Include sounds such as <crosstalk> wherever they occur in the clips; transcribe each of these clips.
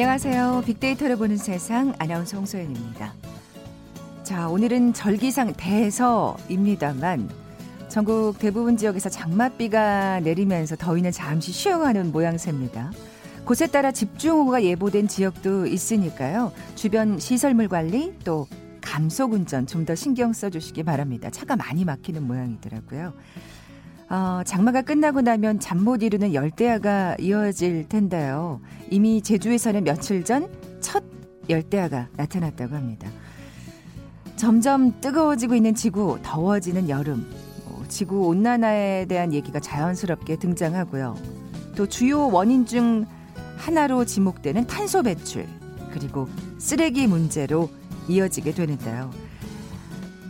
안녕하세요. 빅데이터를 보는 세상 아나운서 홍소연입니다. 자, 오늘은 절기상 대서입니다만 전국 대부분 지역에서 장맛비가 내리면서 더위는 잠시 쉬어가는 모양새입니다. 곳에 따라 집중호우가 예보된 지역도 있으니까요. 주변 시설물 관리 또 감속 운전 좀 더 신경 써 주시기 바랍니다. 차가 많이 막히는 모양이더라고요. 어, 장마가 끝나고 나면 잠 못 이루는 열대야가 이어질 텐데요. 이미 제주에서는 며칠 전 첫 열대야가 나타났다고 합니다. 점점 뜨거워지고 있는 지구, 더워지는 여름, 뭐, 지구 온난화에 대한 얘기가 자연스럽게 등장하고요. 또 주요 원인 중 하나로 지목되는 탄소 배출, 그리고 쓰레기 문제로 이어지게 되는데요.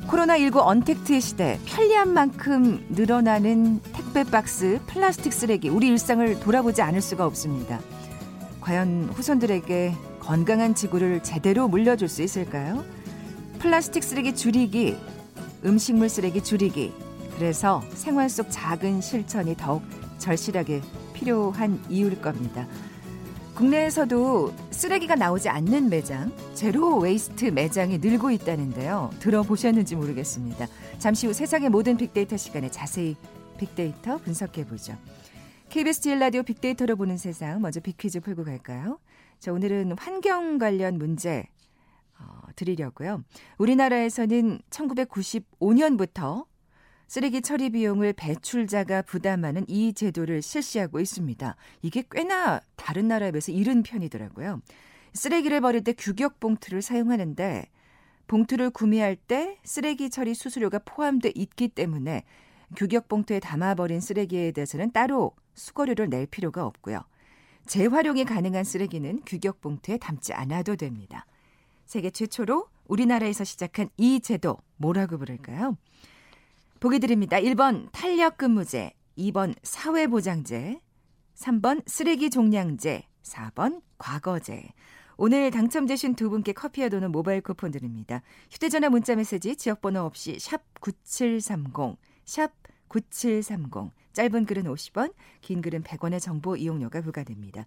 코로나19 언택트 시대 편리한 만큼 늘어나는 택배 박스, 플라스틱 쓰레기 우리 일상을 돌아보지 않을 수가 없습니다. 과연 후손들에게 건강한 지구를 제대로 물려줄 수 있을까요? 플라스틱 쓰레기 줄이기, 음식물 쓰레기 줄이기. 그래서 생활 속 작은 실천이 더욱 절실하게 필요한 이유일 겁니다. 국내에서도 쓰레기가 나오지 않는 매장, zero waste 매장이 늘고 있다는데요. 들어보셨는지 모르겠습니다. 잠시 후 세상의 모든 빅데이터 시간에 자세히 빅데이터 분석해보죠. KBS 제 라디오 빅데이터로 보는 세상, 먼저 빅퀴즈 풀고 갈까요? 자, 오늘은 환경 관련 문제 어, 드리려고요. 우리나라에서는 1995년부터 쓰레기 처리 비용을 배출자가 부담하는 이 제도를 실시하고 있습니다. 이게 꽤나 다른 나라에 비해서 이른 편이더라고요. 쓰레기를 버릴 때 규격 봉투를 사용하는데 봉투를 구매할 때 쓰레기 처리 수수료가 포함돼 있기 때문에 규격 봉투에 담아버린 쓰레기에 대해서는 따로 수거료를 낼 필요가 없고요. 재활용이 가능한 쓰레기는 규격 봉투에 담지 않아도 됩니다. 세계 최초로 우리나라에서 시작한 이 제도 뭐라고 부를까요? 보기 드립니다. 1번 탄력근무제, 2번 사회보장제, 3번 쓰레기 종량제, 4번 과거제. 오늘 당첨되신 두 분께 커피와 도는 모바일 쿠폰 드립니다. 휴대전화 문자메시지 지역번호 없이 샵 9730, 샵 9730. 짧은 글은 50원, 긴 글은 100원의 정보 이용료가 부과됩니다.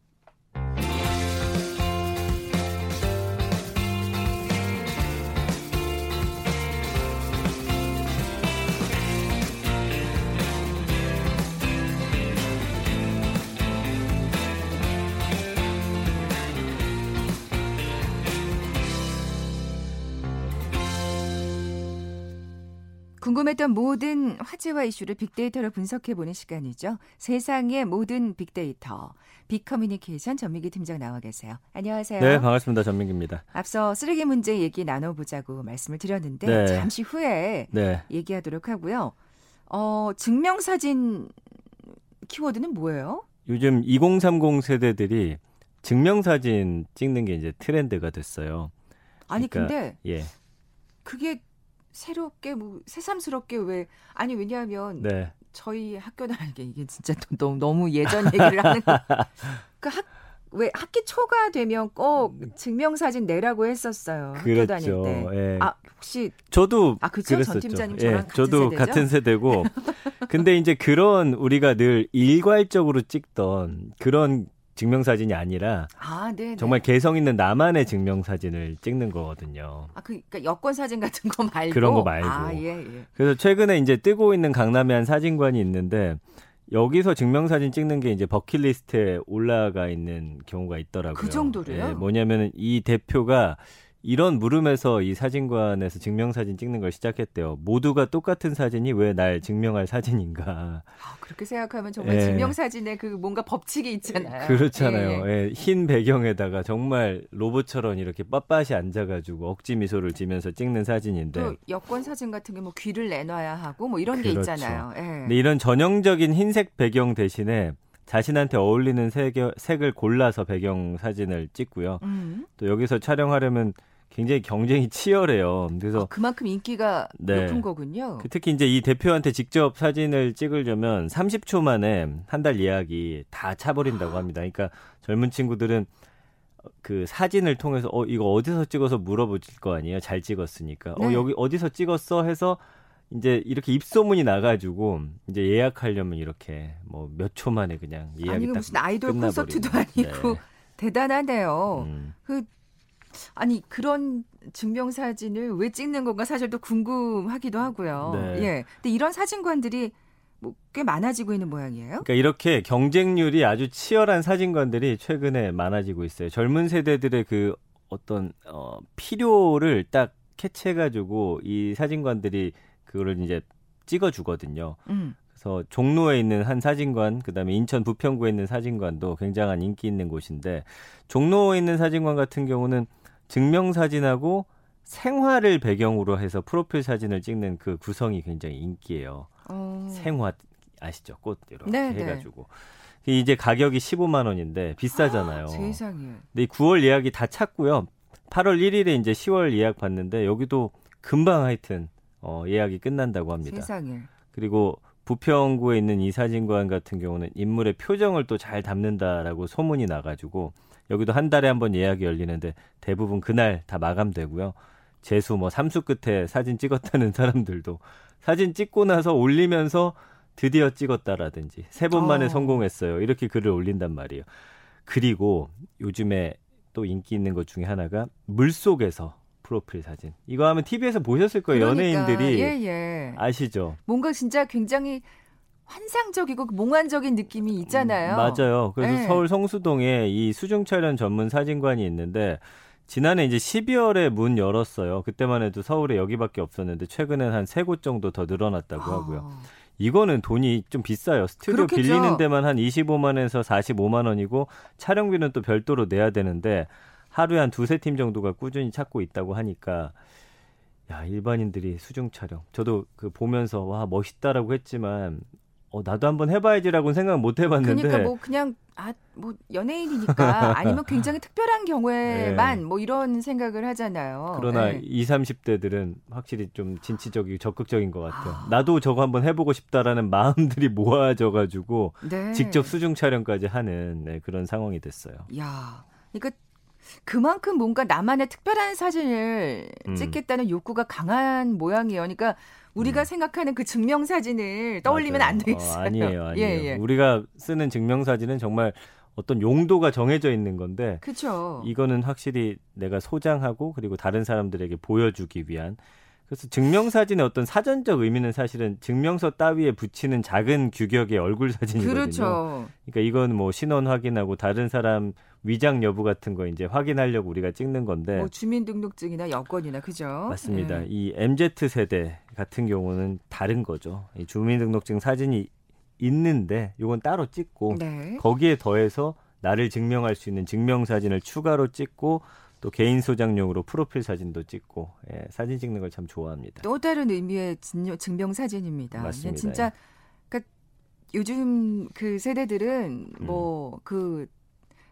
궁금했던 모든 화제와 이슈를 빅데이터로 분석해보는 시간이죠. 세상의 모든 빅데이터. 빅커뮤니케이션 전민기 팀장 나와 계세요. 안녕하세요. 네, 반갑습니다. 전민기입니다. 앞서 쓰레기 문제 얘기 나눠보자고 말씀을 드렸는데 네. 잠시 후에 네. 얘기하도록 하고요. 어, 증명사진 키워드는 뭐예요? 요즘 2030 세대들이 증명사진 찍는 게 이제 트렌드가 됐어요. 아니 그러니까, 근데 예. 그게 새롭게 뭐 새삼스럽게 왜 아니 왜냐하면 네. 저희 학교 다니게 이게 진짜 너무 너무 예전 얘기를 하는 <laughs> 그학 왜 학기 초가 되면 꼭 증명사진 내라고 했었어요. 학교 그렇죠. 다닐 때. 예. 아 혹시 저도 아 그렇죠. 전 팀장님 저랑 예. 같은 저도 세대죠? 같은 세대고. <laughs> 근데 이제 그런 우리가 늘 일괄적으로 찍던 그런 증명사진이 아니라 아, 정말 개성 있는 나만의 증명사진을 찍는 거거든요. 아, 그, 그러니까 여권 사진 같은 거 말고 그런 거 말고. 아, 예, 예. 그래서 최근에 이제 뜨고 있는 강남의 한 사진관이 있는데 여기서 증명사진 찍는 게 이제 버킷리스트에 올라가 있는 경우가 있더라고요. 그 정도로요? 예, 뭐냐면은 이 대표가 이런 물음에서 이 사진관에서 증명사진 찍는 걸 시작했대요. 모두가 똑같은 사진이 왜 날 증명할 사진인가. 아, 그렇게 생각하면 정말 예. 증명사진에 그 뭔가 법칙이 있잖아요. 그렇잖아요. 예, 예. 예, 흰 배경에다가 정말 로봇처럼 이렇게 빳빳이 앉아가지고 억지 미소를 지면서 찍는 사진인데. 또 여권 사진 같은 게 뭐 귀를 내놔야 하고 뭐 이런 그렇죠. 게 있잖아요. 예. 근데 이런 전형적인 흰색 배경 대신에 자신한테 어울리는 색, 색을 골라서 배경 사진을 찍고요. 음. 또 여기서 촬영하려면 굉장히 경쟁이 치열해요. 그래서 아, 그만큼 인기가 네. 높은 거군요. 그 특히 이제 이 대표한테 직접 사진을 찍으려면 30초 만에 한 달 예약이 다 차버린다고 합니다. 그러니까 젊은 친구들은 그 사진을 통해서 어 이거 어디서 찍어서 물어보실 거 아니에요. 잘 찍었으니까. 어, 네. 어 여기 어디서 찍었어 해서 이제 이렇게 입소문이 나가지고 이제 예약하려면 이렇게 뭐 몇 초 만에 그냥 예약이 아니 무슨 아이돌 콘서트도 아니고 네. <laughs> 대단하네요. 음. 그 아니 그런 증명 사진을 왜 찍는 건가 사실 또 궁금하기도 하고요. 네. 예. 근데 이런 사진관들이 뭐꽤 많아지고 있는 모양이에요. 그러니까 이렇게 경쟁률이 아주 치열한 사진관들이 최근에 많아지고 있어요. 젊은 세대들의 그 어떤 어 필요를 딱 캐치해 가지고 이 사진관들이 그거를 이제 찍어 주거든요. 음. 그래서 종로에 있는 한 사진관, 그다음에 인천 부평구에 있는 사진관도 굉장한 인기 있는 곳인데 종로에 있는 사진관 같은 경우는 증명 사진하고 생화를 배경으로 해서 프로필 사진을 찍는 그 구성이 굉장히 인기예요. 어. 생화 아시죠? 꽃 이렇게 네, 네. 해가지고. 네. 이제 가격이 15만 원인데 비싸잖아요. 아, 세상에. 근데 9월 예약이 다 찼고요. 8월 1일에 이제 10월 예약 받는데 여기도 금방 하여튼 어, 예약이 끝난다고 합니다. 세상에. 그리고 부평구에 있는 이 사진관 같은 경우는 인물의 표정을 또 잘 담는다라고 소문이 나가지고 여기도 한 달에 한 번 예약이 열리는데 대부분 그날 다 마감되고요. 재수 뭐 삼수 끝에 사진 찍었다는 <laughs> 사람들도 사진 찍고 나서 올리면서 드디어 찍었다라든지 세 번 만에 어. 성공했어요. 이렇게 글을 올린단 말이에요. 그리고 요즘에 또 인기 있는 것 중에 하나가 물 속에서 프로필 사진. 이거 하면 TV에서 보셨을 거예요. 그러니까, 연예인들이 예, 예. 아시죠? 뭔가 진짜 굉장히 환상적이고 몽환적인 느낌이 있잖아요. 음, 맞아요. 그래서 예. 서울 성수동에 이 수중 촬영 전문 사진관이 있는데 지난해 이제 12월에 문 열었어요. 그때만 해도 서울에 여기밖에 없었는데 최근엔 한 세 곳 정도 더 늘어났다고 아. 하고요. 이거는 돈이 좀 비싸요. 스튜디오 그렇겠죠. 빌리는 데만 한 25만에서 45만 원이고 촬영비는 또 별도로 내야 되는데 하루에 한 두세 팀 정도가 꾸준히 찾고 있다고 하니까 야, 일반인들이 수중 촬영. 저도 그 보면서 와, 멋있다라고 했지만 어, 나도 한번 해봐야지라고는 생각 못 해봤는데. 그러니까 뭐 그냥 아, 뭐 연예인이니까 <laughs> 아니면 굉장히 특별한 경우에만 네. 뭐 이런 생각을 하잖아요. 그러나 네. 20, 30대들은 확실히 좀 진취적이고 적극적인 것 같아요. 아. 나도 저거 한번 해보고 싶다라는 마음들이 <laughs> 모아져가지고 네. 직접 수중 촬영까지 하는 네, 그런 상황이 됐어요. 야, 그러니까 그만큼 뭔가 나만의 특별한 사진을 음. 찍겠다는 욕구가 강한 모양이에요. 그러니까 우리가 음. 생각하는 그 증명 사진을 떠올리면 안 되겠어요. 어, 아니에요, <laughs> 아니에요. 예, 예. 우리가 쓰는 증명 사진은 정말 어떤 용도가 정해져 있는 건데 그쵸. 이거는 확실히 내가 소장하고 그리고 다른 사람들에게 보여주기 위한 그래서 증명사진의 어떤 사전적 의미는 사실은 증명서 따위에 붙이는 작은 규격의 얼굴 사진이거든요. 그렇죠. 그러니까 이건 뭐 신원 확인하고 다른 사람 위장 여부 같은 거 이제 확인하려고 우리가 찍는 건데. 뭐 주민등록증이나 여권이나 그죠? 맞습니다. 네. 이 MZ 세대 같은 경우는 다른 거죠. 이 주민등록증 사진이 있는데 이건 따로 찍고 네. 거기에 더해서 나를 증명할 수 있는 증명사진을 추가로 찍고 또 개인 소장용으로 프로필 사진도 찍고 예, 사진 찍는 걸 참 좋아합니다. 또 다른 의미의 증명 사진입니다. 맞습니다. 진짜 예. 그러니까 요즘 그 세대들은 음. 뭐그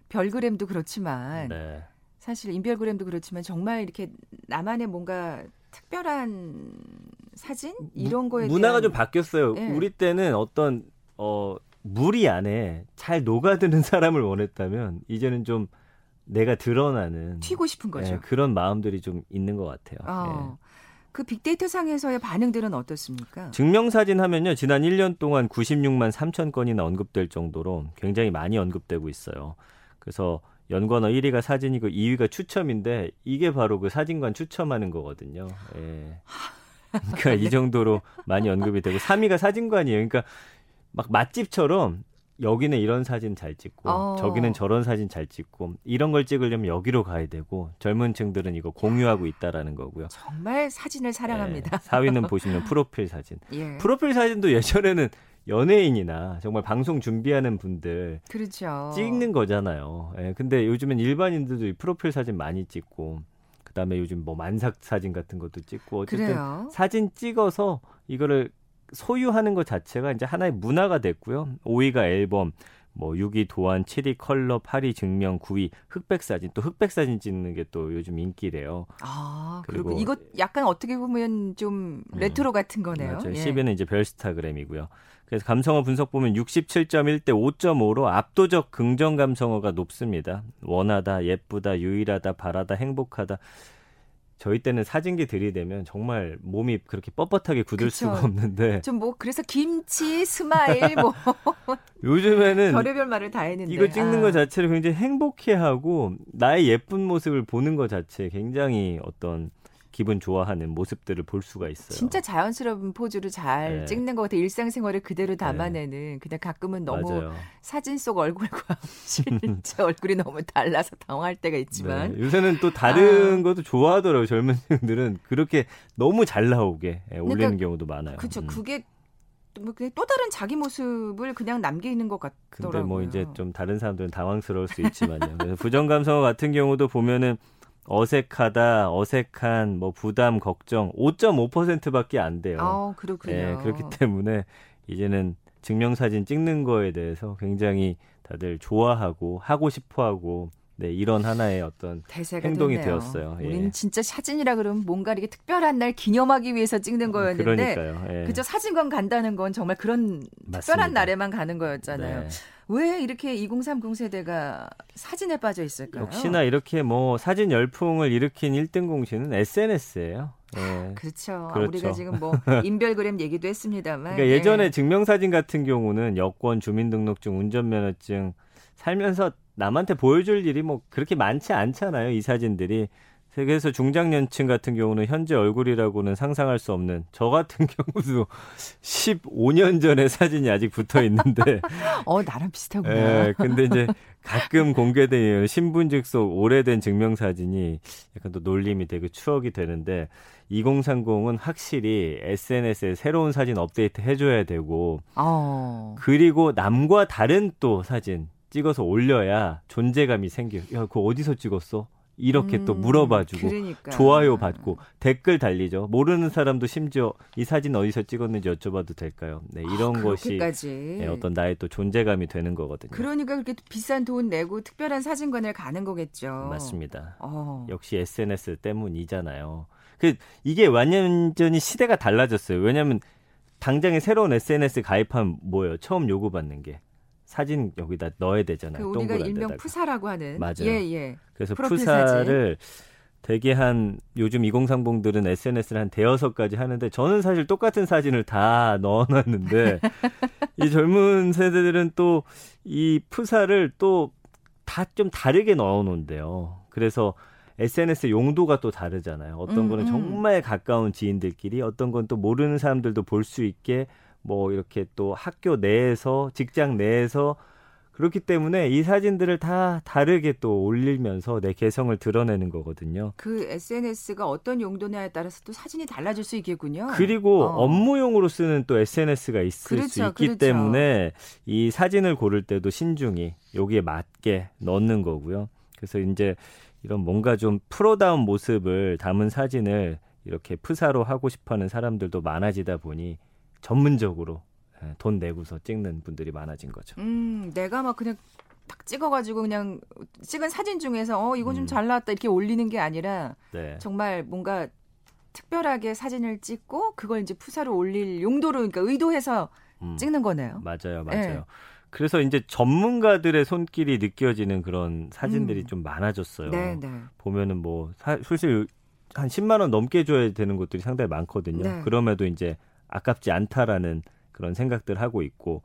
별그램도 그렇지만 네. 사실 인별그램도 그렇지만 정말 이렇게 나만의 뭔가 특별한 사진 이런 거에 문화가 대한... 좀 바뀌었어요. 네. 우리 때는 어떤 어 무리 안에 잘 녹아드는 <laughs> 사람을 원했다면 이제는 좀 내가 드러나는 튀고 싶은 거죠. 네, 그런 마음들이 좀 있는 것 같아요. 어. 네. 그 빅데이터 상에서의 반응들은 어떻습니까? 증명사진 하면요. 지난 1년 동안 96만 3천 건이나 언급될 정도로 굉장히 많이 언급되고 있어요. 그래서 연관어 1위가 사진이고 2위가 추첨인데 이게 바로 그 사진관 추첨하는 거거든요. 예. 그러니까 이 정도로 많이 언급이 되고 3위가 사진관이에요. 그러니까 막 맛집처럼 여기는 이런 사진 잘 찍고 어. 저기는 저런 사진 잘 찍고 이런 걸 찍으려면 여기로 가야 되고 젊은 층들은 이거 공유하고 있다라는 거고요. 정말 사진을 사랑합니다. 네, 4위는 <laughs> 보시면 프로필 사진. 예. 프로필 사진도 <laughs> 예전에는 연예인이나 정말 방송 준비하는 분들 그렇죠. 찍는 거잖아요. 예, 근데 요즘엔 일반인들도 이 프로필 사진 많이 찍고 그다음에 요즘 뭐 만삭 사진 같은 것도 찍고 어쨌든 그래요? 사진 찍어서 이거를 소유하는 것 자체가 이제 하나의 문화가 됐고요. 5위가 앨범, 뭐 6위 도안, 7위 컬러, 8위 증명, 9위 흑백 사진. 또 흑백 사진 찍는 게 또 요즘 인기래요. 아, 그리고, 그리고 이거 약간 어떻게 보면 좀 음. 레트로 음, 같은 거네요. 맞아요. 예. 10위는 이제 별스타그램이고요. 그래서 감성어 분석 보면 67.1대 5.5로 압도적 긍정 감성어가 높습니다. 원하다, 예쁘다, 유일하다, 바라다, 행복하다. 저희 때는 사진기 들이대면 정말 몸이 그렇게 뻣뻣하게 굳을 그쵸. 수가 없는데 좀 뭐 그래서 김치 smile <laughs> 뭐 요즘에는 별의별 말을 다 했는데 이거 찍는 아. 것 자체를 굉장히 행복해하고 나의 예쁜 모습을 보는 것 자체 굉장히 어떤 기분 좋아하는 모습들을 볼 수가 있어요. 진짜 자연스러운 포즈로 잘 네. 찍는 것 같아. 일상생활을 그대로 네. 담아내는. 네. 그냥 가끔은 너무 맞아요. 사진 속 얼굴과 실제 얼굴이 너무 달라서 당황할 때가 있지만 네. 요새는 또 다른 아. 것도 좋아하더라고요. 젊은 층들은 그렇게 너무 잘 나오게 예, 올리는 그러니까, 경우도 많아요. 그렇죠. 음. 그게 뭐또 다른 자기 모습을 그냥 남기는 것 같더라고요. 근데 뭐 이제 좀 다른 사람들은 당황스러울 수 있지만요. 부정 감성 같은 경우도 보면은 어색하다, 어색한, 뭐 부담, 걱정 5.5%밖에 안 돼요. 아, 그렇군요. 네, 그렇기 때문에 이제는 증명사진 찍는 거에 대해서 굉장히 다들 좋아하고 하고 싶어하고 네, 이런 하나의 어떤 행동이 됐네요. 되었어요. 예. 우리는 진짜 사진이라 그러면 뭔가 이렇게 특별한 날 기념하기 위해서 찍는 거였는데 그러니까요. 예. 그저 사진관 간다는 건 정말 그런 맞습니다. 특별한 날에만 가는 거였잖아요. 네. 왜 이렇게 2030 세대가 사진에 빠져 있을까요? 역시나 이렇게 뭐 사진 열풍을 일으킨 1등 공신은 SNS예요. 예. 그렇죠. 그렇죠. 우리가 지금 뭐 <laughs> 인별그램 얘기도 했습니다만. 그러니까 예전에 예. 증명사진 같은 경우는 여권, 주민등록증, 운전면허증 살면서 남한테 보여줄 일이 뭐 그렇게 많지 않잖아요. 이 사진들이. 세계에서 중장년층 같은 경우는 현재 얼굴이라고는 상상할 수 없는 저 같은 <laughs> 경우도 15년 전에 사진이 아직 붙어 있는데 <laughs> 어 나랑 비슷하구나. 예, 근데 이제 가끔 공개된 신분증 속 오래된 증명 사진이 약간 또 놀림이 되고 추억이 되는데 2030은 확실히 SNS에 새로운 사진 업데이트 해줘야 되고 어. 그리고 남과 다른 또 사진 찍어서 올려야 존재감이 생겨. 야, 그거 어디서 찍었어? 이렇게 음, 또 물어봐주고 그러니까. 좋아요 받고 댓글 달리죠. 모르는 사람도 심지어 이 사진 어디서 찍었는지 여쭤봐도 될까요? 네, 이런 아, 것이 네, 어떤 나의 또 존재감이 되는 거거든요. 그러니까 그렇게 비싼 돈 내고 특별한 사진관을 가는 거겠죠. 맞습니다. 어. 역시 SNS 때문이잖아요. 그 이게 완전히 시대가 달라졌어요. 왜냐하면 당장에 새로운 SNS 가입하면 뭐예요? 처음 요구받는 게 사진 여기다 넣어야 되잖아요. 그 우리가 일명 푸사라고 하는. 맞아요. 예, 예. 그래서 푸사를 사진. 대개 한 요즘 2030들은 SNS를 한 대여섯 가지 하는데 저는 사실 똑같은 사진을 다 넣어놨는데 <laughs> 이 젊은 세대들은 또 이 푸사를 또 다 좀 다르게 넣어놓은데요. 그래서 SNS 용도가 또 다르잖아요. 어떤 음, 거는 음. 정말 가까운 지인들끼리, 어떤 건 또 모르는 사람들도 볼 수 있게 뭐 이렇게 또 학교 내에서 직장 내에서 그렇기 때문에 이 사진들을 다 다르게 또 올리면서 내 개성을 드러내는 거거든요. 그 SNS가 어떤 용도냐에 따라서 또 사진이 달라질 수 있겠군요. 그리고 어. 업무용으로 쓰는 또 SNS가 있을 그렇죠, 수 있기 그렇죠. 때문에 이 사진을 고를 때도 신중히 여기에 맞게 넣는 거고요. 그래서 이제 이런 뭔가 좀 프로다운 모습을 담은 사진을 이렇게 프사로 하고 싶어 하는 사람들도 많아지다 보니 전문적으로 예, 돈 내고서 찍는 분들이 많아진 거죠. 음, 내가 막 그냥 딱 찍어가지고 그냥 찍은 사진 중에서 어 이거 좀잘 음. 나왔다 이렇게 올리는 게 아니라 네. 정말 뭔가 특별하게 사진을 찍고 그걸 이제 푸사로 올릴 용도로 그러니까 의도해서 음. 찍는 거네요. 맞아요, 맞아요. 네. 그래서 이제 전문가들의 손길이 느껴지는 그런 사진들이 음. 좀 많아졌어요. 네, 네. 보면은 뭐 사, 실한 10만 원 넘게 줘야 되는 것들이 상당히 많거든요. 네. 그럼에도 이제 아깝지 않다라는 그런 생각들 하고 있고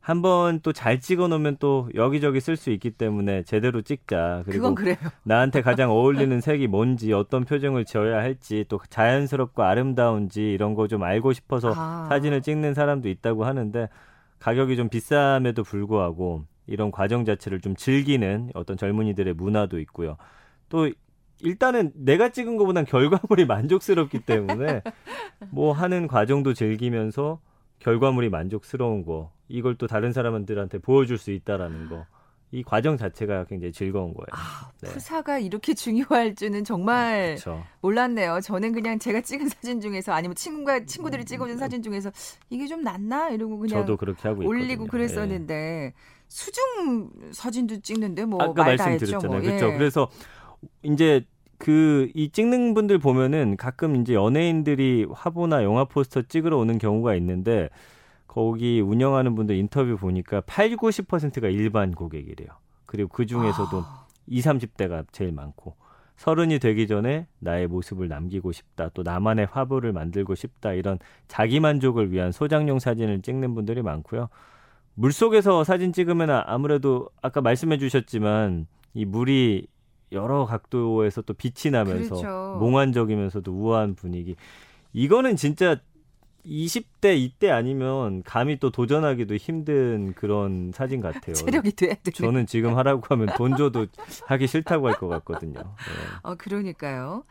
한 번 또 잘 찍어 놓으면 또 여기저기 쓸 수 있기 때문에 제대로 찍자. 그리고 <laughs> 나한테 가장 어울리는 색이 뭔지 어떤 표정을 지어야 할지 또 자연스럽고 아름다운지 이런 거 좀 알고 싶어서 아. 사진을 찍는 사람도 있다고 하는데 가격이 좀 비쌈에도 불구하고 이런 과정 자체를 좀 즐기는 어떤 젊은이들의 문화도 있고요. 또 일단은 내가 찍은 것보단 결과물이 <laughs> 만족스럽기 때문에 뭐 하는 과정도 즐기면서 결과물이 만족스러운 거 이걸 또 다른 사람들한테 보여줄 수 있다라는 거. 이 과정 자체가 굉장히 즐거운 거예요. 아, 네. 푸사가 이렇게 중요할 줄은 정말 아, 몰랐네요. 저는 그냥 제가 찍은 사진 중에서 아니면 친구가 친구들이 찍어준 사진 중에서 이게 좀 낫나 이러고 그냥 저도 그렇게 하고 올리고 있거든요. 그랬었는데 네. 수중 사진도 찍는데 뭐 아까 말씀드렸잖아요. 뭐. 그렇죠. 예. 그래서 이제 그 이 찍는 분들 보면은 가끔 이제 연예인들이 화보나 영화 포스터 찍으러 오는 경우가 있는데 거기 운영하는 분들 인터뷰 보니까 8, 90%가 일반 고객이래요. 그리고 그 중에서도 아. 20, 30대가 제일 많고 서른이 되기 전에 나의 모습을 남기고 싶다. 또 나만의 화보를 만들고 싶다. 이런 자기 만족을 위한 소장용 사진을 찍는 분들이 많고요. 물 속에서 사진 찍으면 아무래도 아까 말씀해 주셨지만 이 물이 여러 각도에서 또 빛이 나면서 그렇죠. 몽환적이면서도 우아한 분위기. 이거는 진짜 20대 이때 아니면 감히 또 도전하기도 힘든 그런 사진 같아요. 체력이 돼. 저는 지금 하라고 하면 돈 줘도 하기 싫다고 할 것 같거든요. 네. 어 그러니까요.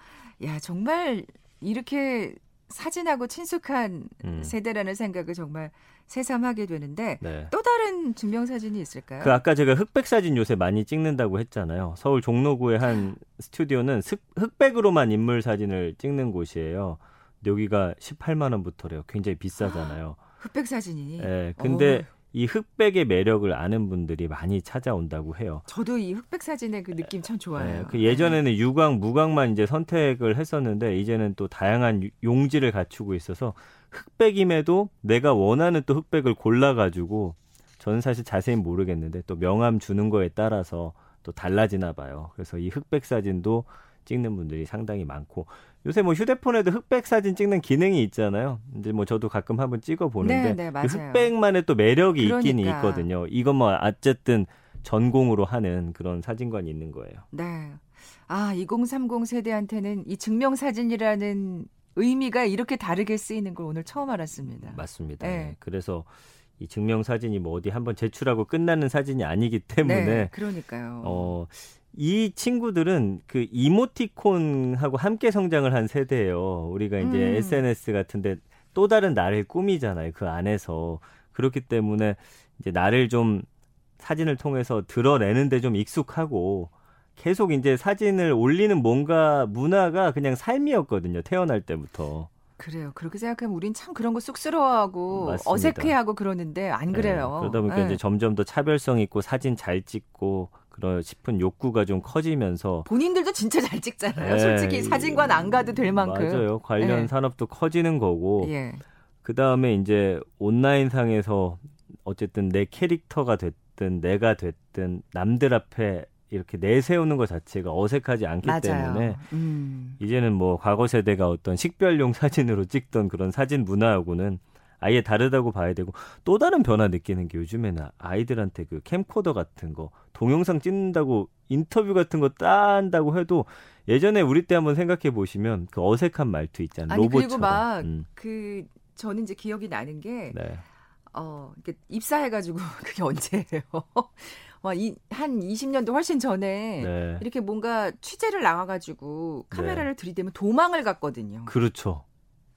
야 정말 이렇게 사진하고 친숙한 음. 세대라는 생각을 정말 새삼하게 되는데 네. 또 다른 증명 사진이 있을까요? 그 아까 제가 흑백 사진 요새 많이 찍는다고 했잖아요. 서울 종로구의 한 스튜디오는 흑백으로만 인물 사진을 찍는 곳이에요. 여기가 18만 원부터래요. 굉장히 비싸잖아요. 흑백 사진이. 네, 근데 오. 이 흑백의 매력을 아는 분들이 많이 찾아온다고 해요. 저도 이 흑백 사진의 그 느낌 참 좋아해요. 네, 그 예전에는 네. 유광, 무광만 이제 선택을 했었는데 이제는 또 다양한 용지를 갖추고 있어서 흑백임에도 내가 원하는 또 흑백을 골라가지고 저는 사실 자세히 모르겠는데 또 명함 주는 거에 따라서 또 달라지나 봐요. 그래서 이 흑백 사진도 찍는 분들이 상당히 많고 요새 뭐 휴대폰에도 흑백 사진 찍는 기능이 있잖아요. 이제 뭐 저도 가끔 한번 찍어 보는데 네, 네, 그 흑백만의 또 매력이 그러니까. 있긴 있거든요. 이건 뭐 어쨌든 전공으로 하는 그런 사진관이 있는 거예요. 네. 아, 2030 세대한테는 이 증명 사진이라는 의미가 이렇게 다르게 쓰이는 걸 오늘 처음 알았습니다. 맞습니다. 네. 네. 그래서 이 증명 사진이 뭐 어디 한번 제출하고 끝나는 사진이 아니기 때문에 네, 그러니까요. 어, 이 친구들은 그 이모티콘하고 함께 성장을 한 세대예요. 우리가 이제 음. SNS 같은데 또 다른 나를 꾸미잖아요. 그 안에서 그렇기 때문에 이제 나를 좀 사진을 통해서 드러내는데 좀 익숙하고 계속 이제 사진을 올리는 뭔가 문화가 그냥 삶이었거든요. 태어날 때부터. 그래요. 그렇게 생각하면 우린 참 그런 거 쑥스러워하고 맞습니다. 어색해하고 그러는데 안 네, 그래요. 네, 그러다 보니까 네. 이제 점점 더 차별성 있고 사진 잘 찍고 그런 싶은 욕구가 좀 커지면서 본인들도 진짜 잘 찍잖아요. 네, 솔직히 사진관 안 가도 될 만큼. 맞아요. 관련 네. 산업도 커지는 거고. 예. 그 다음에 이제 온라인 상에서 어쨌든 내 캐릭터가 됐든 내가 됐든 남들 앞에 이렇게 내세우는 것 자체가 어색하지 않기 맞아요. 때문에 음. 이제는 뭐 과거 세대가 어떤 식별용 <laughs> 사진으로 찍던 그런 사진 문화하고는 아예 다르다고 봐야 되고 또 다른 변화 느끼는 게 요즘에는 아이들한테 그 캠코더 같은 거 동영상 찍는다고 인터뷰 같은 거 딴다고 해도 예전에 우리 때 한번 생각해 보시면 그 어색한 말투 있잖아요. 아니, 로봇처럼. 그리고 막그 음. 그 저는 이제 기억이 나는 게 네. 어, 이렇게 입사해가지고 <laughs> 그게 언제예요? <laughs> 한 20년도 훨씬 전에 네. 이렇게 뭔가 취재를 나와가지고 카메라를 네. 들이대면 도망을 갔거든요. 그렇죠.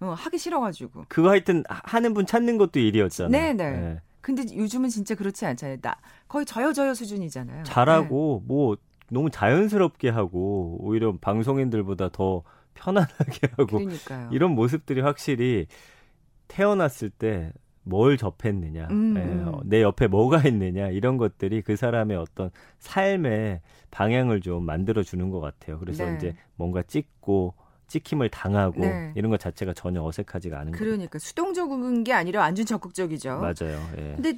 어, 하기 싫어가지고. 그거 하여튼 하는 분 찾는 것도 일이었잖아요. 네네. 네. 근데 요즘은 진짜 그렇지 않잖아요. 나 거의 저요 저요 수준이잖아요. 잘하고 네. 뭐 너무 자연스럽게 하고 오히려 방송인들보다 더 편안하게 <laughs> 하고 그러니까요. 이런 모습들이 확실히 태어났을 때 뭘 접했느냐, 음. 어, 내 옆에 뭐가 있느냐 이런 것들이 그 사람의 어떤 삶의 방향을 좀 만들어 주는 것 같아요. 그래서 네. 이제 뭔가 찍고 찍힘을 당하고 네. 이런 것 자체가 전혀 어색하지가 않은 거예요. 그러니까 수동적인 게 아니라 완전 적극적이죠. 맞아요. 예. 근데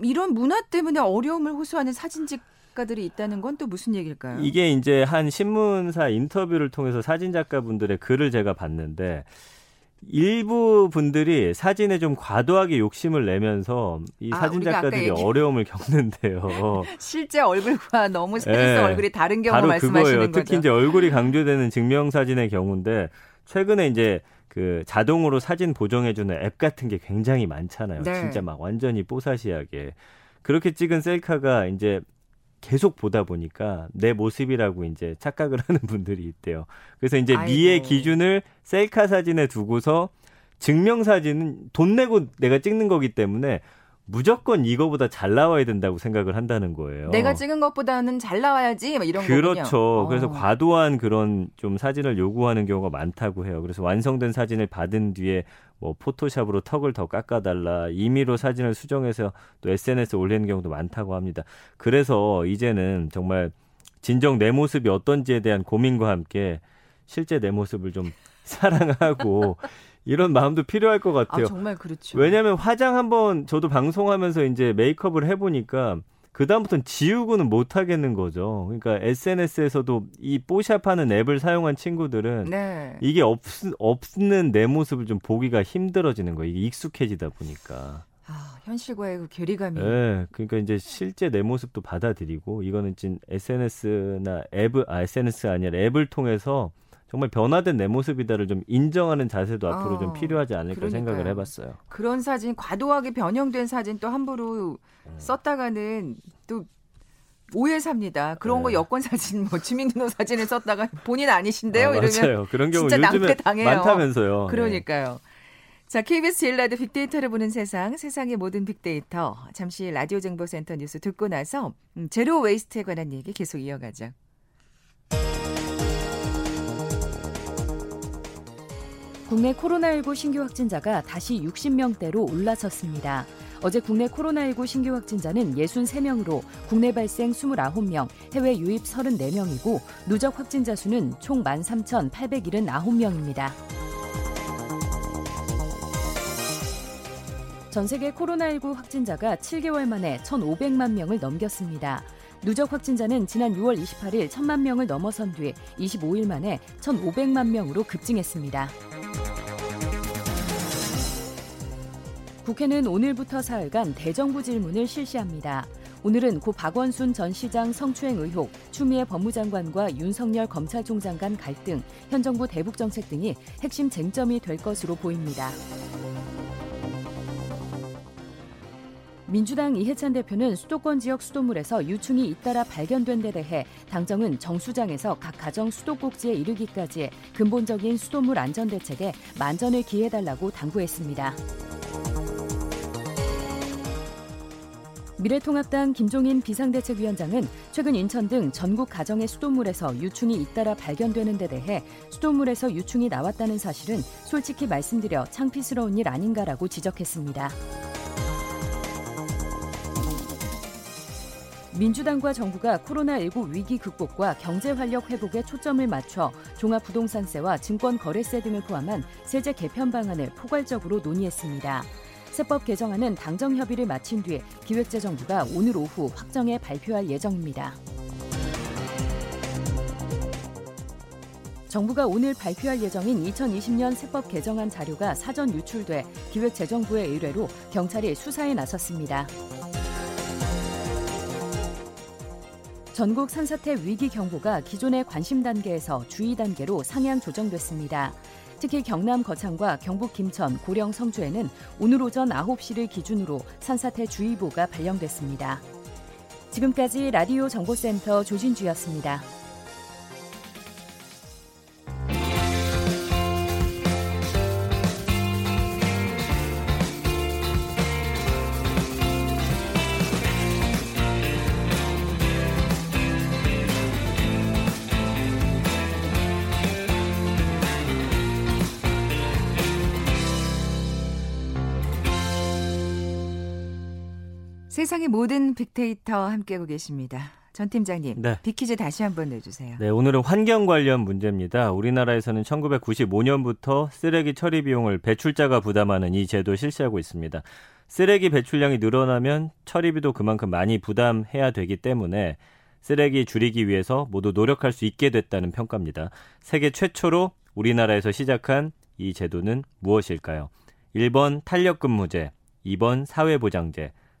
이런 문화 때문에 어려움을 호소하는 사진집 가들이 있다는 건 또 무슨 얘기일까요? 이게 이제 한 신문사 인터뷰를 통해서 사진 작가분들의 글을 제가 봤는데 일부 분들이 사진에 좀 과도하게 욕심을 내면서 이 아, 사진 작가들이 어려움을 겪는데요. <laughs> 실제 얼굴과 너무 사진성 네. 얼굴이 다른 경우 말씀하시는 그거예요. 거죠. 특히 이제 얼굴이 강조되는 증명 사진의 경우인데 최근에 이제 그 자동으로 사진 보정해주는 앱 같은 게 굉장히 많잖아요. 네. 진짜 막 완전히 뽀사시하게 그렇게 찍은 셀카가 이제 계속 보다 보니까 내 모습이라고 이제 착각을 <laughs> 하는 분들이 있대요. 그래서 이제 아이고. 미의 기준을 셀카 사진에 두고서 증명 사진은 돈 내고 내가 찍는 거기 때문에 무조건 이거보다 잘 나와야 된다고 생각을 한다는 거예요. 내가 찍은 것보다는 잘 나와야지 이런 그렇죠. 거군요. 그래서 어. 과도한 그런 좀 사진을 요구하는 경우가 많다고 해요. 그래서 완성된 사진을 받은 뒤에 뭐 포토샵으로 턱을 더 깎아달라 임의로 사진을 수정해서 또 SNS에 올리는 경우도 많다고 합니다. 그래서 이제는 정말 진정 내 모습이 어떤지에 대한 고민과 함께 실제 내 모습을 좀 <laughs> 사랑하고 이런 마음도 필요할 것 같아요. 아, 정말 그렇죠. 왜냐하면 화장 한번 저도 방송하면서 이제 메이크업을 해보니까 그 다음부터는 지우고는 못 하겠는 거죠. 그러니까 SNS에서도 이 뽀샵 하는 앱을 사용한 친구들은 네. 이게 없, 없는 내 모습을 좀 보기가 힘들어지는 거예요. 이게 익숙해지다 보니까. 아, 현실과의 그 괴리감이. 네, 그러니까 이제 실제 내 모습도 받아들이고 이거는 진 SNS나 앱, 아 SNS 아니라 앱을 통해서 정말 변화된 내 모습이다를 좀 인정하는 자세도 앞으로 어, 좀 필요하지 않을까 그러니까요. 생각을 해봤어요. 그런 사진 과도하게 변형된 사진 또 함부로 음. 썼다가는 또 오해 삽니다. 그런 네. 거 여권 사진, 뭐 주민등록 사진을 썼다가 본인 아니신데요? 아, 이러면 맞아요. 그런 경우 진짜 요즘에 당해요. 많다면서요. 네. 그러니까요. 네. 자, KBS 제일 라디오 빅데이터를 보는 세상, 세상의 모든 빅데이터. 잠시 라디오 정보센터 뉴스 듣고 나서 음, zero waste에 관한 얘기 계속 이어가죠. 국내 코로나19 신규 확진자가 다시 60명대로 올라섰습니다. 어제 국내 코로나19 신규 확진자는 63명으로 국내 발생 29명, 해외 유입 34명이고 누적 확진자 수는 총 13,879명입니다. 전 세계 코로나19 확진자가 7개월 만에 1,500만 명을 넘겼습니다. 누적 확진자는 지난 6월 28일 1,000만 명을 넘어선 뒤 25일 만에 1,500만 명으로 급증했습니다. 국회는 오늘부터 사흘간 대정부 질문을 실시합니다. 오늘은 고 박원순 전 시장 성추행 의혹, 추미애 법무장관과 윤석열 검찰총장 간 갈등, 현 정부 대북 정책 등이 핵심 쟁점이 될 것으로 보입니다. 민주당 이해찬 대표는 수도권 지역 수돗물에서 유충이 잇따라 발견된 데 대해 당정은 정수장에서 각 가정 수도꼭지에 이르기까지의 근본적인 수돗물 안전 대책에 만전을 기해달라고 당부했습니다. 미래통합당 김종인 비상대책위원장은 최근 인천 등 전국 가정의 수돗물에서 유충이 잇따라 발견되는 데 대해 수돗물에서 유충이 나왔다는 사실은 솔직히 말씀드려 창피스러운 일 아닌가라고 지적했습니다. 민주당과 정부가 코로나19 위기 극복과 경제 활력 회복에 초점을 맞춰 종합부동산세와 증권 거래세 등을 포함한 세제 개편 방안을 포괄적으로 논의했습니다. 세법 개정안은 당정 협의를 마친 뒤 기획재정부가 오늘 오후 확정해 발표할 예정입니다. 정부가 오늘 발표할 예정인 2020년 세법 개정안 자료가 사전 유출돼 기획재정부의 의뢰로 경찰이 수사에 나섰습니다. 전국 산사태 위기 경보가 기존의 관심 단계에서 주의 단계로 상향 조정됐습니다. 특히 경남 거창과 경북 김천, 고령 성주에는 오늘 오전 9시를 기준으로 산사태 주의보가 발령됐습니다. 지금까지 라디오 정보센터 조진주였습니다. 모든 빅데이터 함께하고 계십니다. 전 팀장님, 네. 빅퀴즈 다시 한번 내주세요. 네, 오늘은 환경 관련 문제입니다. 우리나라에서는 1995년부터 쓰레기 처리 비용을 배출자가 부담하는 이 제도 실시하고 있습니다. 쓰레기 배출량이 늘어나면 처리비도 그만큼 많이 부담해야 되기 때문에 쓰레기 줄이기 위해서 모두 노력할 수 있게 됐다는 평가입니다. 세계 최초로 우리나라에서 시작한 이 제도는 무엇일까요? 1번 탄력 근무제, 2번 사회보장제,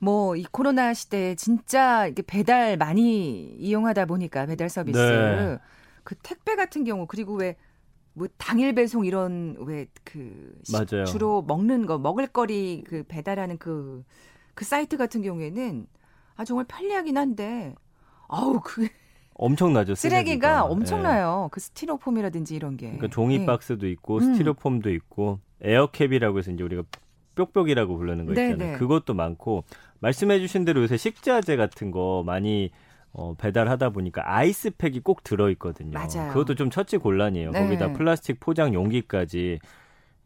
뭐 이 코로나 시대에 진짜 이게 배달 많이 이용하다 보니까 배달 서비스 네. 그 택배 같은 경우 그리고 왜 뭐 당일 배송 이런 왜그 주로 먹는 거 먹을거리 그 배달하는 그그 그 사이트 같은 경우에는 아 정말 편리하긴 한데 아우 그 엄청나죠. <laughs> 쓰레기가, 쓰레기가. 엄청나요. 네. 그 스티로폼이라든지 이런 게. 그러니까 종이 네. 박스도 있고 스티로폼도 음. 있고 에어캡이라고 해서 이제 우리가 뾱뾱이라고 부르는 거 있잖아요. 네네. 그것도 많고 말씀해주신 대로 요새 식자재 같은 거 많이 어, 배달하다 보니까 아이스팩이 꼭 들어있거든요. 맞아요. 그것도 좀 처치 곤란이에요. 네. 거기다 플라스틱 포장 용기까지.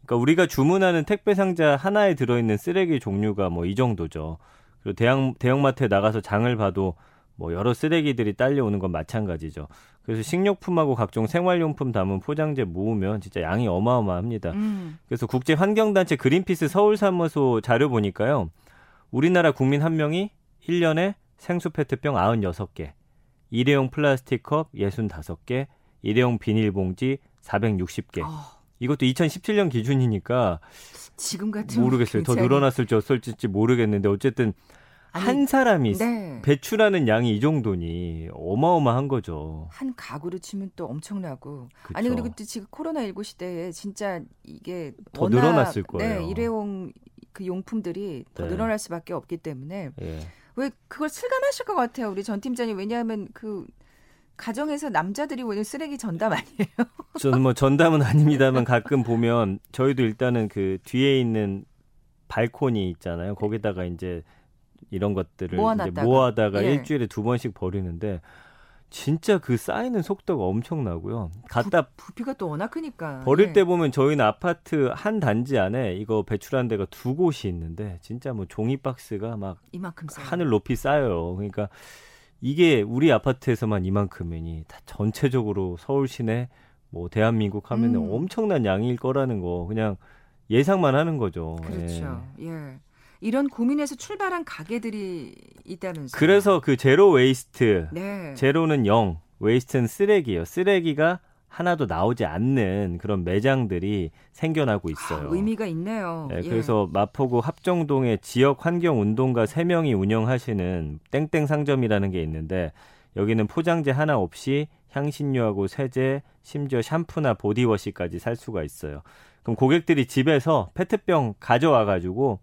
그러니까 우리가 주문하는 택배 상자 하나에 들어있는 쓰레기 종류가 뭐 이 정도죠. 그리고 대형 대형마트에 나가서 장을 봐도 뭐 여러 쓰레기들이 딸려오는 건 마찬가지죠. 그래서 식료품하고 각종 생활용품 담은 포장재 모으면 진짜 양이 어마어마합니다. 음. 그래서 국제 환경단체 그린피스 서울 사무소 자료 보니까요. 우리나라 국민 한 명이 1년에 생수 페트병 96개, 일회용 플라스틱 컵 65개, 일회용 비닐봉지 460개. 어. 이것도 2017년 기준이니까 지금 같은 모르겠어요. 더 늘어났을지 어떨지 모르겠는데 어쨌든 아니, 한 사람이 네. 배출하는 양이 이 정도니 어마어마한 거죠. 한 가구로 치면 또 엄청나고. 그쵸. 아니 그리고 또 지금 코로나 19 시대에 진짜 이게 더 워낙, 늘어났을 거예요. 네, 일회용 그 용품들이 더 네. 늘어날 수밖에 없기 때문에 예. 왜 그걸 실감하실 것 같아요, 우리 전 팀장님. 왜냐하면 그 가정에서 남자들이 오는 쓰레기 전담 아니에요? <laughs> 저는 뭐 전담은 아닙니다만 가끔 보면 저희도 일단은 그 뒤에 있는 발코니 있잖아요. 거기다가 이제 이런 것들을 모아놨다가, 모아다가 예. 일주일에 두 번씩 버리는데 진짜 그 쌓이는 속도가 엄청나고요. 갖다 부, 피가 또 워낙 크니까 버릴 예. 때 보면 저희는 아파트 한 단지 안에 이거 배출한 데가 두 곳이 있는데 진짜 뭐 종이 박스가 막 이만큼 쌓여. 하늘 높이 쌓여요. 그러니까 이게 우리 아파트에서만 이만큼이니 다 전체적으로 서울 시내 뭐 대한민국 하면은 음. 엄청난 양일 거라는 거 그냥 예상만 하는 거죠. 그렇죠. 예. 예. 이런 고민에서 출발한 가게들이 있다면서요. 그래서 그 zero waste, 네. zero는 0, waste는 쓰레기예요. 쓰레기가 하나도 나오지 않는 그런 매장들이 생겨나고 있어요. 아, 의미가 있네요. 네, 예. 그래서 마포구 합정동의 지역 환경 운동가 3명이 운영하시는 땡땡 상점이라는 게 있는데 여기는 포장재 하나 없이 향신료하고 세제, 심지어 샴푸나 보디워시까지 살 수가 있어요. 그럼 고객들이 집에서 페트병 가져와 가지고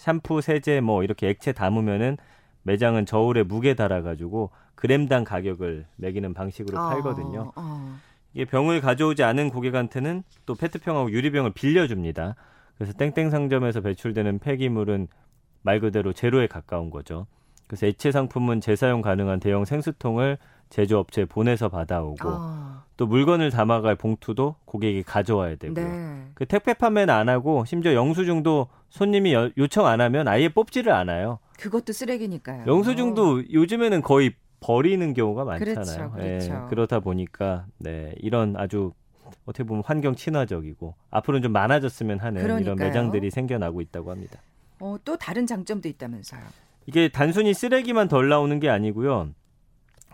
샴푸, 세제 뭐 이렇게 액체 담으면은 매장은 저울에 무게 달아가지고 그램당 가격을 매기는 방식으로 어, 팔거든요. 어. 이게 병을 가져오지 않은 고객한테는 또 페트병하고 유리병을 빌려줍니다. 그래서 땡땡 상점에서 배출되는 폐기물은 말 그대로 제로에 가까운 거죠. 그래서 액체 상품은 재사용 가능한 대형 생수통을 제조업체에 보내서 받아오고 어. 또 물건을 담아갈 봉투도 고객이 가져와야 되고요. 네. 그 택배 판매는 안 하고 심지어 영수증도 손님이 여, 요청 안 하면 아예 뽑지를 않아요. 그것도 쓰레기니까요. 영수증도 어. 요즘에는 거의 버리는 경우가 많잖아요. 그렇죠, 그렇죠. 네, 그러다 보니까 네, 이런 아주 어떻게 보면 환경 친화적이고 앞으로는 좀 많아졌으면 하는 그러니까요. 이런 매장들이 생겨나고 있다고 합니다. 어, 또 다른 장점도 있다면서요. 이게 단순히 쓰레기만 덜 나오는 게 아니고요.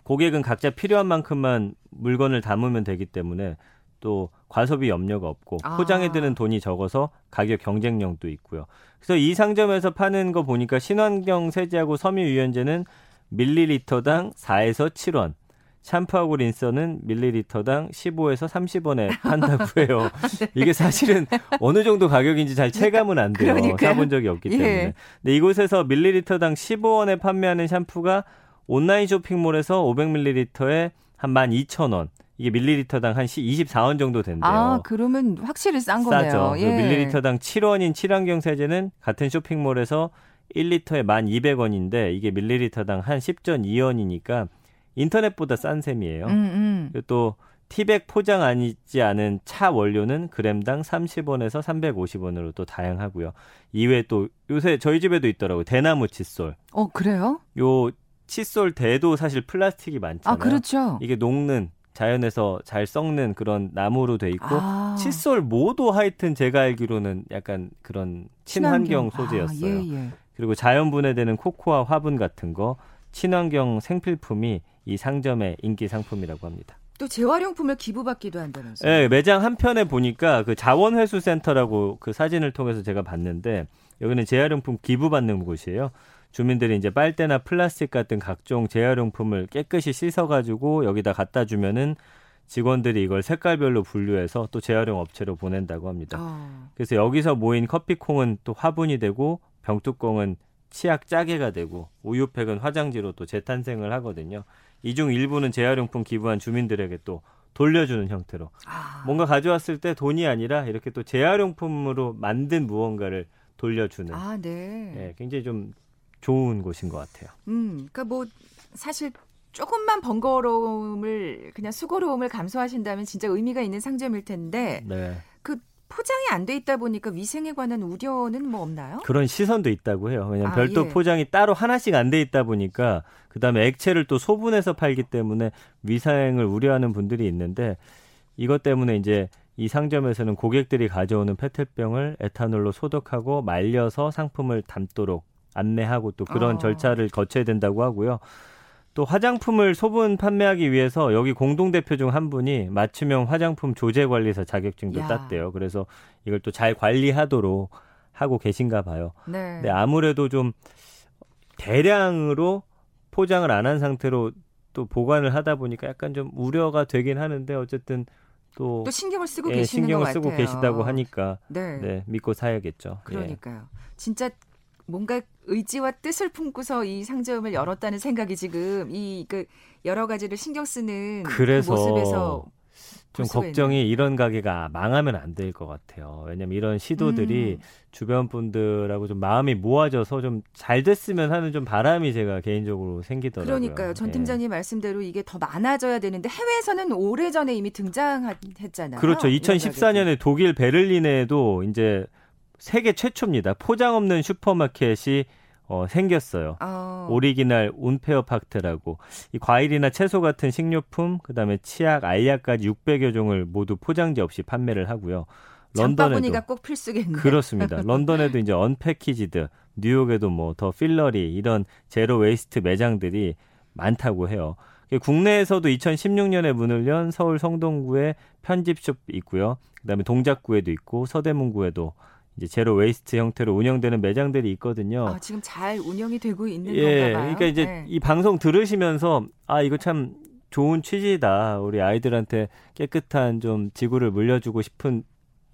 고객은 각자 필요한 만큼만 물건을 담으면 되기 때문에 또 과소비 염려가 없고 아. 포장에 드는 돈이 적어서 가격 경쟁력도 있고요. 그래서 이 상점에서 파는 거 보니까 신환경 세제하고 섬유유연제는 밀리리터당 4에서 7원, 샴푸하고 린서는 밀리리터당 15에서 30원에 <laughs> 판다고 해요. 네. 이게 사실은 어느 정도 가격인지 잘 체감은 안 돼요. 그러니까요. 사본 적이 없기 예. 때문에. 예. 근데 이곳에서 밀리리터당 15원에 판매하는 샴푸가 온라인 쇼핑몰에서 500ml에 한 12,000원. 이게 밀리리터당 한 24원 정도 된대요. 아, 그러면 확실히 싼 거네요. 싸죠. 예. 밀리리터당 7원인 친환경 세제는 같은 쇼핑몰에서 1리터에 1,200원인데 이게 밀리리터당 한 10.2원이니까 인터넷보다 싼 셈이에요. 음, 음. 또 티백 포장 아니지 않은 차 원료는 그램당 30원에서 350원으로 또 다양하고요. 이외에 또 요새 저희 집에도 있더라고요. 대나무 칫솔. 어, 그래요? 요 칫솔 대도 사실 플라스틱이 많잖아요. 아, 그렇죠. 이게 녹는 자연에서 잘 썩는 그런 나무로 돼 있고 아. 칫솔 모도 하여튼 제가 알기로는 약간 그런 친환경, 친환경. 아, 소재였어요. 아, 예, 예. 그리고 자연 분해되는 코코아 화분 같은 거 친환경 생필품이 이 상점의 인기 상품이라고 합니다. 또 재활용품을 기부받기도 한다면서요? 네, 매장 한편에 보니까 그 자원회수센터라고 그 사진을 통해서 제가 봤는데 여기는 재활용품 기부받는 곳이에요. 주민들이 이제 빨대나 플라스틱 같은 각종 재활용품을 깨끗이 씻어가지고 여기다 갖다 주면은 직원들이 이걸 색깔별로 분류해서 또 재활용 업체로 보낸다고 합니다. 어. 그래서 여기서 모인 커피콩은 또 화분이 되고 병뚜껑은 치약 짜개가 되고 우유팩은 화장지로 또 재탄생을 하거든요. 이 중 일부는 재활용품 기부한 주민들에게 또 돌려주는 형태로 아. 뭔가 가져왔을 때 돈이 아니라 이렇게 또 재활용품으로 만든 무언가를 돌려주는. 아, 네. 네 굉장히 좀 좋은 곳인 것 같아요. 음, 그러니까 뭐 사실 조금만 번거로움을 그냥 수고로움을 감수하신다면 진짜 의미가 있는 상점일 텐데 네. 그 포장이 안 돼 있다 보니까 위생에 관한 우려는 뭐 없나요? 그런 시선도 있다고 해요. 왜냐면 하 아, 별도 예. 포장이 따로 하나씩 안 돼 있다 보니까 그다음에 액체를 또 소분해서 팔기 때문에 위생을 우려하는 분들이 있는데 이것 때문에 이제 이 상점에서는 고객들이 가져오는 페트병을 에탄올로 소독하고 말려서 상품을 담도록 안내하고 또 그런 어. 절차를 거쳐야 된다고 하고요. 또 화장품을 소분 판매하기 위해서 여기 공동 대표 중 한 분이 맞춤형 화장품 조제 관리사 자격증도 야. 땄대요. 그래서 이걸 또 잘 관리하도록 하고 계신가 봐요. 네. 근데 아무래도 좀 대량으로 포장을 안 한 상태로 또 보관을 하다 보니까 약간 좀 우려가 되긴 하는데 어쨌든 또, 또 신경을 쓰고 예, 계시는 신경을 쓰고 계시다고 하니까 네. 네 믿고 사야겠죠. 예. 그러니까요. 예. 진짜 뭔가 의지와 뜻을 품고서 이 상점을 열었다는 생각이 지금 이 그 여러 가지를 신경 쓰는 그 그래서 그 모습에서 좀 걱정이 있는. 이런 가게가 망하면 안 될 것 같아요. 왜냐면 이런 시도들이 음. 주변 분들하고 좀 마음이 모아져서 좀 잘 됐으면 하는 좀 바람이 제가 개인적으로 생기더라고요. 그러니까요. 전 예. 팀장님 예. 말씀대로 이게 더 많아져야 되는데 해외에서는 오래전에 이미 등장했잖아요. 그렇죠. 2014년에 독일 베를린에도 이제 세계 최초입니다. 포장 없는 슈퍼마켓이 어, 생겼어요. 어. 오리기널 운페어 파크트라고 이 과일이나 채소 같은 식료품, 그다음에 치약, 알약까지 600여 종을 모두 포장지 없이 판매를 하고요. 런던에도 꼭 필수겠네요. 그렇습니다. <laughs> 런던에도 이제 Unpackaged, 뉴욕에도 뭐 The Fillery 이런 zero waste 매장들이 많다고 해요. 국내에서도 2016년에 문을 연 서울 성동구에 편집숍 있고요. 그다음에 동작구에도 있고 서대문구에도 이제 zero waste 형태로 운영되는 매장들이 있거든요. 아, 지금 잘 운영이 되고 있는 예, 건가요? 그러니까 이제 네. 이 방송 들으시면서 아 이거 참 좋은 취지다. 우리 아이들한테 깨끗한 좀 지구를 물려주고 싶은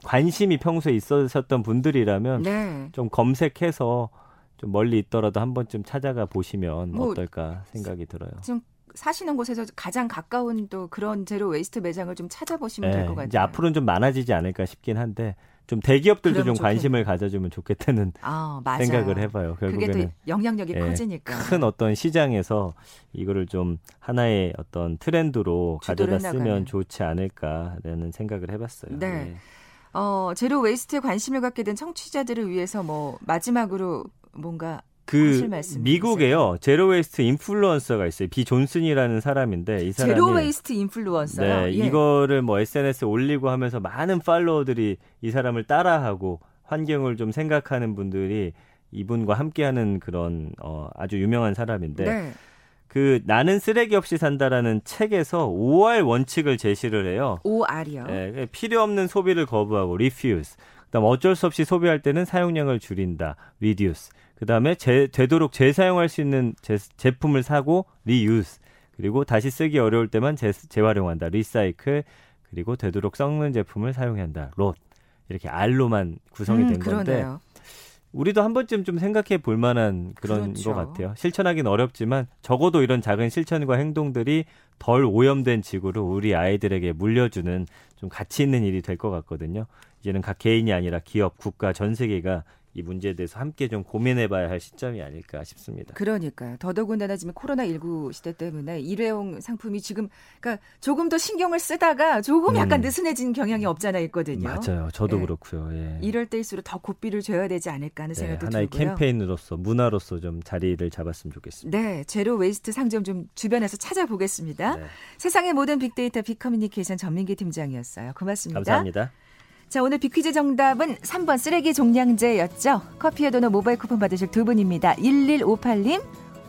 관심이 평소에 있었던 분들이라면 네. 좀 검색해서 좀 멀리 있더라도 한 번쯤 찾아가 보시면 뭐, 어떨까 생각이 들어요. 좀 사시는 곳에서 가장 가까운 또 그런 zero waste 매장을 좀 찾아보시면 네, 될것 같아요. 이제 앞으로는 좀 많아지지 않을까 싶긴 한데 좀 대기업들도 좀 관심을. 가져주면 좋겠다는 아, 생각을 해봐요. 결국에는 그게 또 영향력이 예, 커지니까 큰 어떤 시장에서 이거를 좀 하나의 어떤 트렌드로 가져다 쓰면 좋지 않을까라는 생각을 해봤어요. 네. 네. 어, zero waste에 관심을 갖게 된 청취자들을 위해서 뭐 마지막으로 뭔가 그 미국에요 zero waste influencer가 있어요 비 존슨이라는 사람인데 이 사람이 zero waste 인플루언서요. 네, 예. 이거를 뭐 SNS에 올리고 하면서 많은 팔로워들이 이 사람을 따라하고 환경을 좀 생각하는 분들이 이분과 함께하는 그런 어, 아주 유명한 사람인데 네. 그 나는 쓰레기 없이 산다라는 책에서 5R 원칙을 제시를 해요. 5R이요. 네, 필요 없는 소비를 거부하고 refuse. 그다음 어쩔 수 없이 소비할 때는 사용량을 줄인다. reduce. 그다음에 재, 되도록 재사용할 수 있는 제, 제품을 사고 리유스 그리고 다시 쓰기 어려울 때만 재, 재활용한다 리사이클 그리고 되도록 썩는 제품을 사용해야 한다 롯 이렇게 알로만 구성이 음, 된 건데 그러네요. 우리도 한 번쯤 좀 생각해 볼 만한 그런 그렇죠. 것 같아요. 실천하기는 어렵지만 적어도 이런 작은 실천과 행동들이 덜 오염된 지구로 우리 아이들에게 물려주는 좀 가치 있는 일이 될 것 같거든요. 이제는 각 개인이 아니라 기업, 국가, 전 세계가 이 문제에 대해서 함께 좀 고민해봐야 할 시점이 아닐까 싶습니다. 그러니까요. 더더군다나 지금 코로나 19 시대 때문에 일회용 상품이 지금 그러니까 조금 더 신경을 쓰다가 조금 약간 음. 느슨해진 경향이 없잖아 있거든요. 맞아요. 저도 네. 그렇고요. 예. 이럴 때일수록 더 고삐를 쥐어야 되지 않을까 하는 네, 생각도 하나의 들고요. 캠페인으로서 문화로서 좀 자리를 잡았으면 좋겠습니다. 네, zero waste 상점 좀 주변에서 찾아보겠습니다. 네. 세상의 모든 빅데이터 빅커뮤니케이션 전민기 팀장이었어요. 고맙습니다. 감사합니다. 자, 오늘 빅퀴즈 정답은 3번 쓰레기 종량제였죠. 커피에 도넛 모바일 쿠폰 받으실 두 분입니다. 1158님,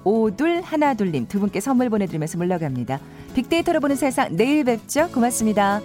오둘하나둘님 두 분께 선물 보내드리면서 물러갑니다. 빅데이터로 보는 세상 내일 뵙죠. 고맙습니다.